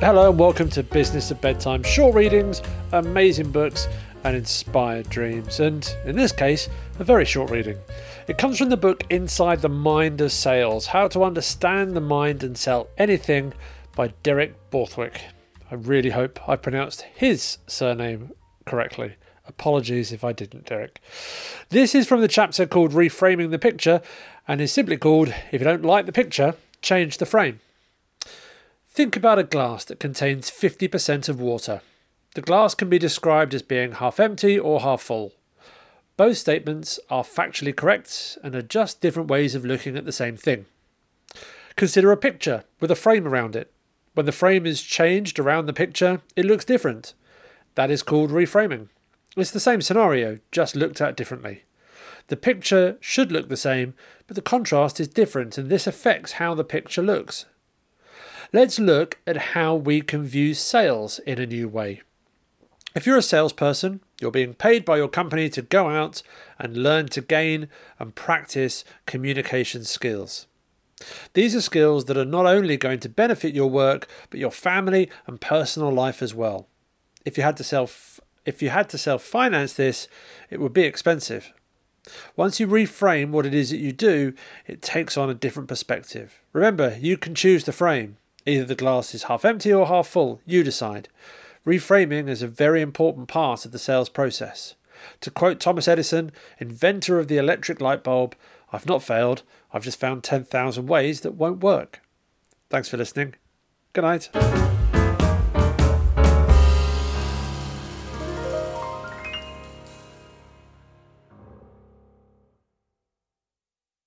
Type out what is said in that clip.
hello, and welcome to Business at Bedtime short readings, amazing books, and inspired dreams. And in this case, a very short reading. It comes from the book Inside the Mind of Sales How to Understand the Mind and Sell Anything by Derek Borthwick. I really hope I pronounced his surname correctly. Apologies if I didn't, Derek. This is from the chapter called Reframing the Picture and is simply called If You Don't Like the Picture, Change the Frame. Think about a glass that contains 50% of water. The glass can be described as being half empty or half full. Both statements are factually correct and are just different ways of looking at the same thing. Consider a picture with a frame around it. When the frame is changed around the picture, it looks different. That is called reframing. It's the same scenario, just looked at differently. The picture should look the same, but the contrast is different, and this affects how the picture looks. Let's look at how we can view sales in a new way. If you're a salesperson, you're being paid by your company to go out and learn to gain and practice communication skills. These are skills that are not only going to benefit your work, but your family and personal life as well. If you had to self if you had to self finance this, it would be expensive. Once you reframe what it is that you do, it takes on a different perspective. Remember, you can choose the frame. Either the glass is half empty or half full, you decide. Reframing is a very important part of the sales process. To quote Thomas Edison, inventor of the electric light bulb, I've not failed, I've just found 10,000 ways that won't work. Thanks for listening. Good night.